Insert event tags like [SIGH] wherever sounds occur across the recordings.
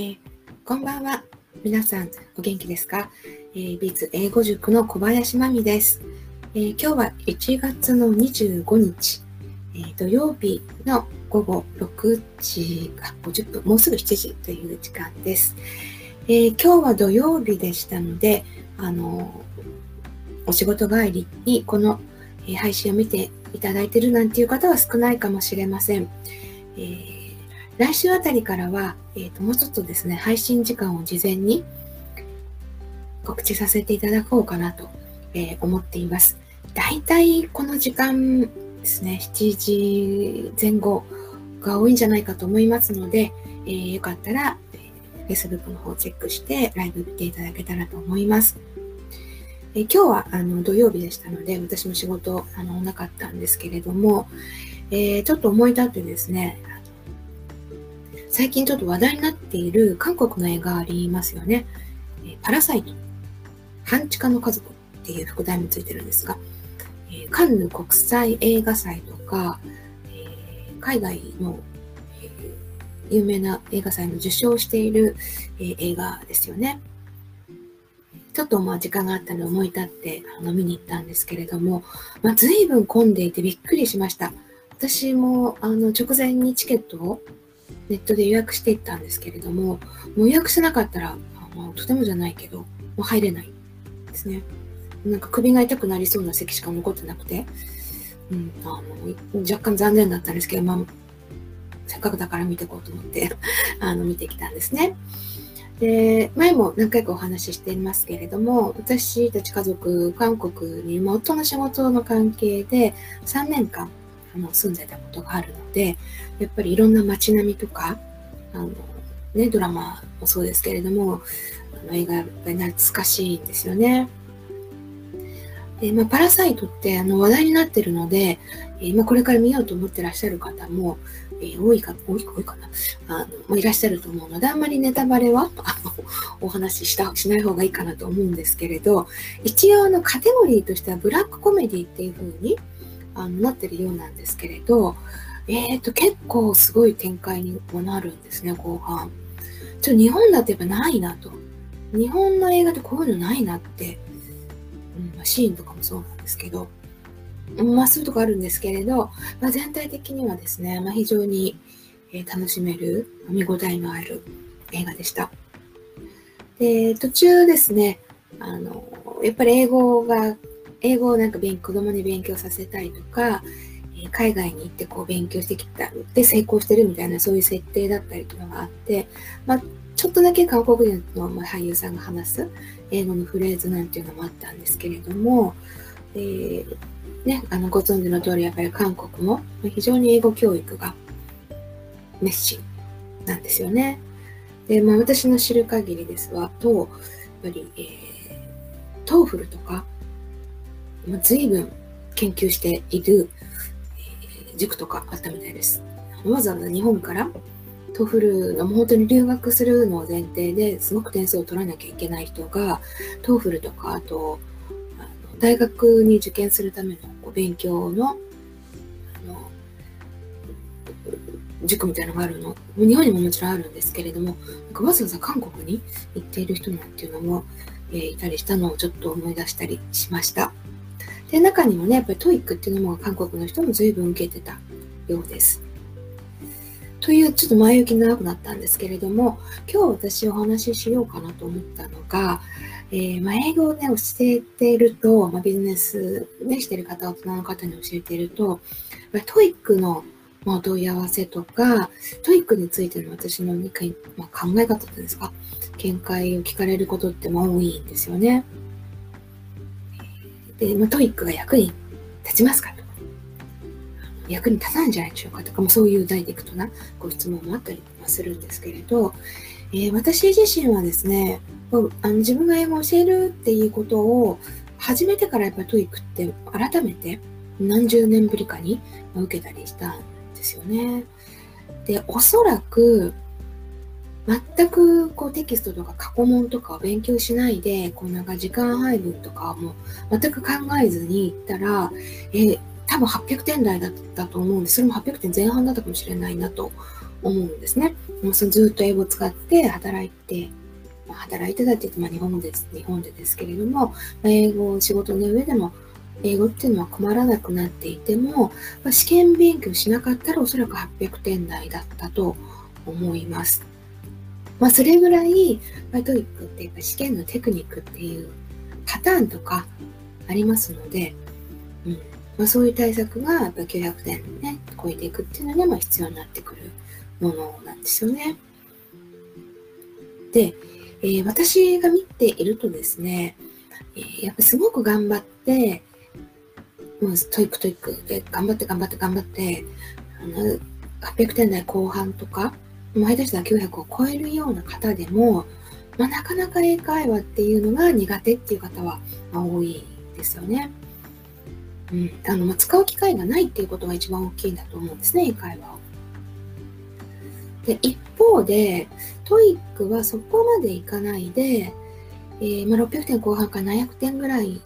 ー、こんばんは。皆さん、お元気ですか、えー、ビーツ英語塾の小林真美です、えー、今日は1月の25日、えー、土曜日の午後6時あ50分、もうすぐ7時という時間です。え今日は土曜日でしたので、あのお仕事帰りにこの、配信を見ていただいているなんていう方は少ないかもしれません。えー来週あたりからは、えーと、もうちょっとですね、配信時間を事前に告知させていただこうかなと、えー、思っています。だいたいこの時間ですね、7時前後が多いんじゃないかと思いますので、えー、よかったら、Facebook の方をチェックしてライブ見ていただけたらと思います。え、今日はあの土曜日でしたので、私も仕事あのなかったんですけれども、えー、ちょっと思い立ってですね、最近ちょっと話題になっている韓国の映画ありますよね。えパラサイト。半地下の家族っていう副題もついてるんですが、えカンヌ国際映画祭とか、え海外の、え有名な映画祭の受賞している、え映画ですよね。ちょっとまあ時間があったので思い立って飲みに行ったんですけれども、まあ、随分混んでいてびっくりしました。私もあの直前にチケットをネットで予約していったんですけれども、もう予約しなかったら、あとてもじゃないけど、もう入れないですね。なんか首が痛くなりそうな席しか残ってなくて、うん、あの若干残念だったんですけど、まあ、せっかくだから見ていこうと思って [LAUGHS] あの見てきたんですね。で、前も何回かお話ししていますけれども、私たち家族、韓国に夫の仕事の関係で3年間あの住んでたことがあるので、やっぱりいろんな街並みとか、あの、ね、ドラマもそうですけれども、あの映画やっぱり懐かしいんですよね。で、まあ、パラサイトってあの話題になってるので、えー、まあ、これから見ようと思ってらっしゃる方も、えー、多いか、多い多いかな、あの、いらっしゃると思うので、あんまりネタバレは、[LAUGHS] あの、お話しした、しない方がいいかなと思うんですけれど、一応のカテゴリーとしてはブラックコメディっていう風にあのなってるようなんですけれど、えっ、ー、と、結構すごい展開にもなるんですね、後半。ちょ日本だとやっぱないなと。日本の映画でこういうのないなって、うん、シーンとかもそうなんですけど、まあそういうとこあるんですけれど、まあ、全体的にはですね、まあ、非常に、え楽しめる、見応えのある映画でした。で、途中ですね、あの、やっぱり英語が、英語をなんか勉子供に勉強させたいとか、え海外に行ってこう勉強してきたで成功してるみたいなそういう設定だったりとかがあって、まあ、ちょっとだけ韓国人の俳優さんが話す英語のフレーズなんていうのもあったんですけれども、えー、ね、あのご存知の通りやっぱり韓国も非常に英語教育が熱心なんですよね。で、まあ、私の知る限りですとやっぱり、えー、 TOEFL とか、まあ、随分研究している塾とかあったみたいです。わざわざ日本から TOEFL の本当に留学するのを前提ですごく点数を取らなきゃいけない人が TOEFL とかあとあの大学に受験するためのこう勉強のあの塾みたいなのがあるの日本にももちろんあるんですけれどもなんかわざわざ韓国に行っている人なんていうのも、えー、いたりしたのをちょっと思い出したりしました。で、中にもね、やっぱり TOEIC っていうのも韓国の人も随分受けてたようです。というちょっと前置き長くなったんですけれども、今日私お話ししようかなと思ったのが、えー、まあ、英語をね、教えていると、まあ、ビジネスね、してる方、大人の方に教えていると、TOEIC のま、問い合わせとか、 TOEIC についての私の理解、まあ、考え方っていうんですか、見解を聞かれることってまあ多いんですよね。で、まあ、 TOEIC が役に立ちますかとか。役に立たないんじゃないでしょうかとかもそういうダイレクトなご質問もあったりするんですけれど、えー、私自身はですね、あの自分が英語を教えるっていうことを始めてからやっぱ TOEIC って改めて何十年ぶりかに受けたりしたんですよね。で、おそらく全くこうテキストとか過去問とかを勉強しないで、こうなんか時間配分とかも全く考えずに行ったら、えー、多分800点台だったと思うんで、それも800点前半だったかもしれないなと思うんですね。もうそのずっと英語を使って働いて、まあ、働いてたって言って、まあ、日本です、日本でですけれども、英語を、仕事の上でも、英語っていうのは困らなくなっていても、まあ、試験勉強しなかったらおそらく800点台だったと思います。まあ、それぐらい、まあ、 TOEIC っていうか試験のテクニックっていうパターンとかありますので、うんまあ、そういう対策がやっぱ900点ね、超えていくっていうのにも必要になってくるものなんですよね。で、えー、私が見ているとですね、えー、やっぱすごく頑張って、もう TOEIC TOEIC で頑張って頑張って頑張って、あの800点台後半とか、下手したら900を超えるような方でも、まあ、なかなか英会話っていうのが苦手っていう方は、多いですよね。うん、あのまあ、使う機会がないっていうことが一番大きいんだと思うんですね、英会話を。で一方で、 TOEIC はそこまでいかないで、えー、まあ、600点後半から700点ぐらい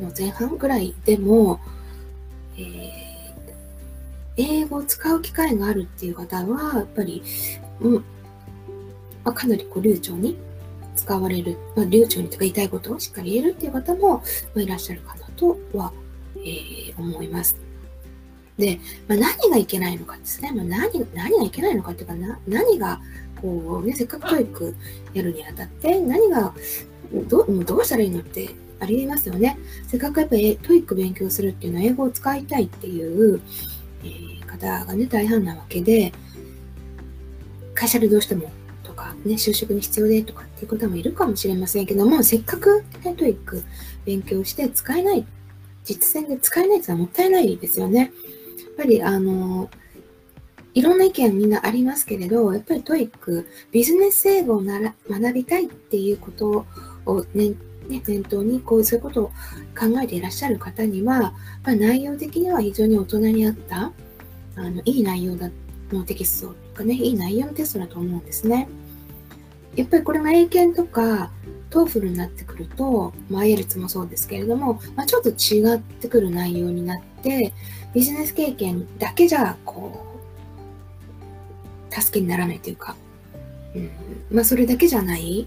の前半ぐらいでも、えー、英語を使う機会があるっていう方は、やっぱり、うんまあ、かなりこう流暢に使われる、まあ、流暢にとか言いたいことをしっかり言えるっていう方も、まあ、いらっしゃるかなとは、えー、思います。で、まあ、何がいけないのかですね。まあ、何何がいけないのかっていうかな、何がこう、ね、せっかく教育やるにあたって、何がどうどうしたらいいのってありえますよね。せっかくやっぱり TOEIC 勉強するっていうのは英語を使いたいっていう、えー、方がね、大半なわけで、会社でどうしてもとか、ね、就職に必要でとかっていう方もいるかもしれませんけども、せっかく、ね、 TOEIC勉強して使えない、実践で使えないってのはもったいないですよね。やっぱり、あの、いろんな意見みんなありますけれど、やっぱり TOEIC、ビジネス英語をなら学びたいっていうことを念ね、念頭にこうそういうことを考えていらっしゃる方には、まあ、内容的には非常に大人に合ったあのいい内容のテキストかね、いい内容のテストだと思うんですね。やっぱりこれが英検とか TOEFL になってくると、まあ、 IELTS もそうですけれども、まあ、ちょっと違ってくる内容になって、ビジネス経験だけじゃ、こう、助けにならないというか、うん、まあ、それだけじゃない、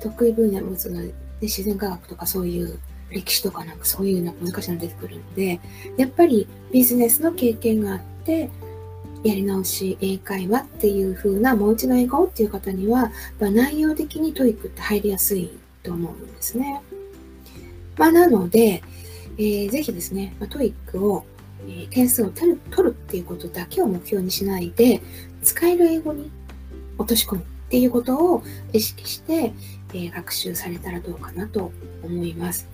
得意分野もそので自然科学とかそういう歴史とかなんかそういうの難しいの出てくるので、やっぱりビジネスの経験があって、やり直し英会話っていう風なもう一度英語っていう方には、まあ、内容的に TOEICって入りやすいと思うんですね。まあ、なので、えー、ぜひですね、まあ、 TOEICを、えー、点数を取る取るっていうことだけを目標にしないで、使える英語に落とし込むっていうことを意識して、え学習されたらどうかなと思います。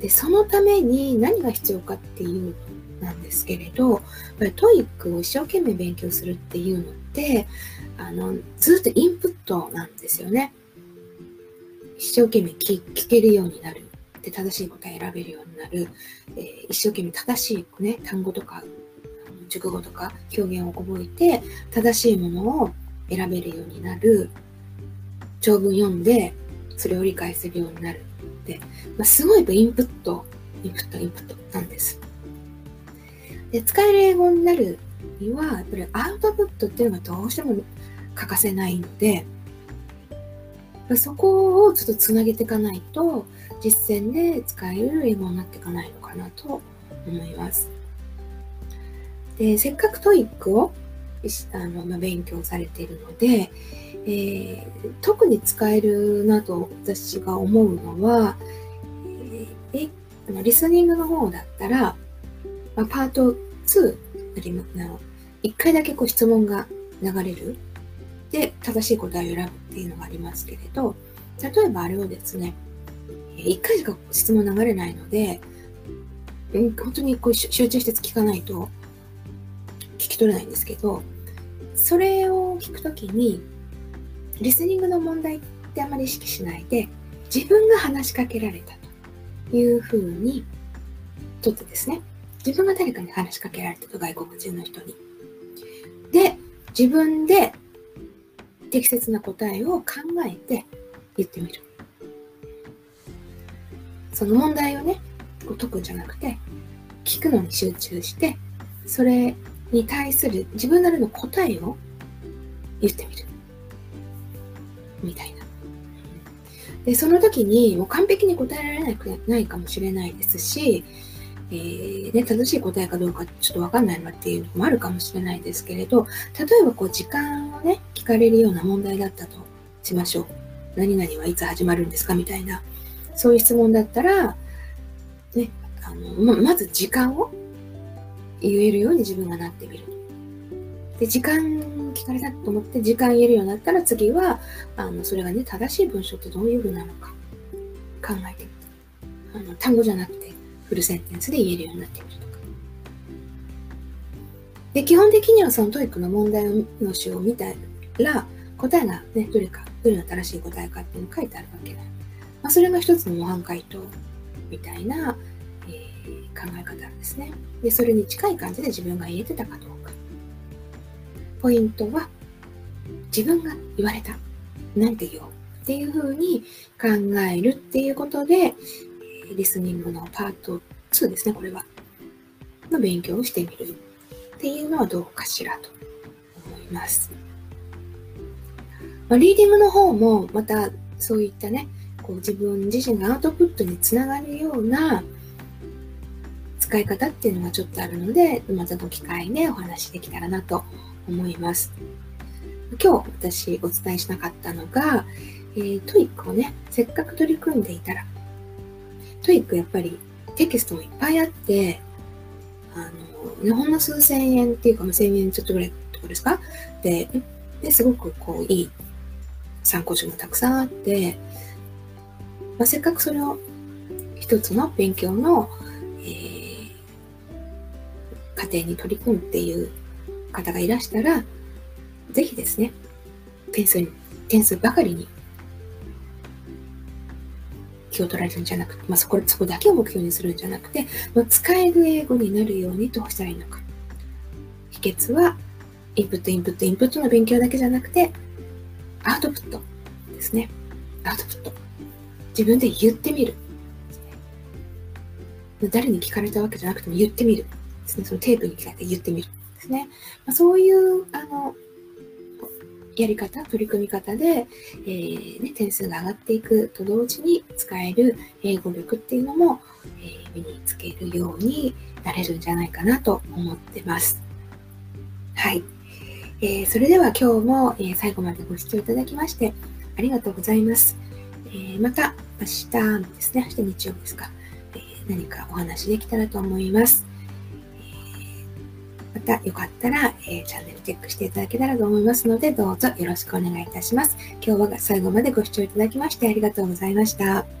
でそのために何が必要かっていうなんですけれど、 TOEICを一生懸命勉強するっていうのって、あのずっとインプットなんですよね。一生懸命聞けるようになる。で正しい答え選べるようになる。えー、一生懸命正しい、ね、単語とか熟語とか表現を覚えて正しいものを選べるようになる。長文読んで、それを理解するようになるって、まあ、すごいインプット、インプット、インプットなんです。で、使える英語になるには、やっぱりアウトプットっていうのがどうしても欠かせないので、そこをちょっとつなげていかないと、実践で使える英語になっていかないのかなと思います。で、せっかく TOEICをあの、ま、勉強されているので、えー、特に使えるなと私が思うのは、えー、リスニングの方だったら、まあ、パート2ありますの1回だけこう質問が流れる。で正しい答えを選ぶっていうのがありますけれど例えばあれをですね1回しか質問流れないので本当にこう集中して聞かないと聞き取れないんですけどそれを聞くときにリスニングの問題ってあまり意識しないで、自分が話しかけられたというふうにとってですね、自分が誰かに話しかけられたと、外国人の人に。で、自分で適切な答えを考えて言ってみる。その問題をね、解くんじゃなくて、聞くのに集中して、それに対する自分なりの答えを言ってみる。みたいな。で、その時にもう完璧に答えられなくないかもしれないですし、えー、ね、正しい答えかどうかちょっとわかんないのっていうのもあるかもしれないですけれど、例えばこう時間をね、聞かれるような問題だったとしましょう。何々はいつ始まるんですかみたいな、そういう質問だったら、ね、あのままず時間を言えるように自分がなってみる。で、時間聞かれたと思って時間言えるようになったら次は、あの、それがね、正しい文章ってどういう風なのか考えてみて。あの、単語じゃなくて、フルセンテンスで言えるようになってみるとか。で、基本的にはその TOEICの問題の詩を見たら、答えがね、どれか、どれが正しい答えかっていうのが書いてあるわけなまあ、それが一つの模範解答みたいな、えー、考え方ですね。で、それに近い感じで自分が言えてたかどうか。ポイントは、自分が言われた。なんて言おう。っていうふうに考えるっていうことで、リスニングのパート2ですね、これは。の勉強をしてみるっていうのはどうかしらと思います。まあ、リーディングの方もまたそういったね、こう自分自身がアウトプットにつながるような使い方っていうのがちょっとあるので、またの機会でお話しできたらなと思います。今日私お伝えしなかったのが、えー、 TOEICをね、せっかく取り組んでいたら、TOEICやっぱりテキストもいっぱいあって、あの、ほんの数千円っていうか、千円ちょっとぐらいとかですか？で、ですごくこう、いい参考書もたくさんあって、まあ、せっかくそれを一つの勉強の、えー、過程に取り組むっていう方がいらしたら、ぜひですね、点数に、点数ばかりに気を取られるんじゃなくて、まあ、そこ、そこだけを目標にするんじゃなくて、まあ、使える英語になるようにどうしたらいいのか。秘訣は、インプット、インプット、インプットの勉強だけじゃなくて、アウトプットですね。アウトプット。自分で言ってみる。誰に聞かれたわけじゃなくても言ってみる。ですね。そのテープに聞かれて言ってみる。ですね。まあ、そういう、あの、やり方、取り組み方で、えー、ね、点数が上がっていくと同時に使える英語力っていうのも、えー、身につけるようになれるんじゃないかなと思ってます。はい。えー、それでは今日も、え、最後までご視聴いただきましてありがとうございます。え、また明日ですね、明日日曜日ですか、え何かお話できたらと思います。方よかったら、えチャンネルチェックしていただけたらと思いますので、どうぞよろしくお願いいたします。今日は最後までご視聴いただきましてありがとうございました。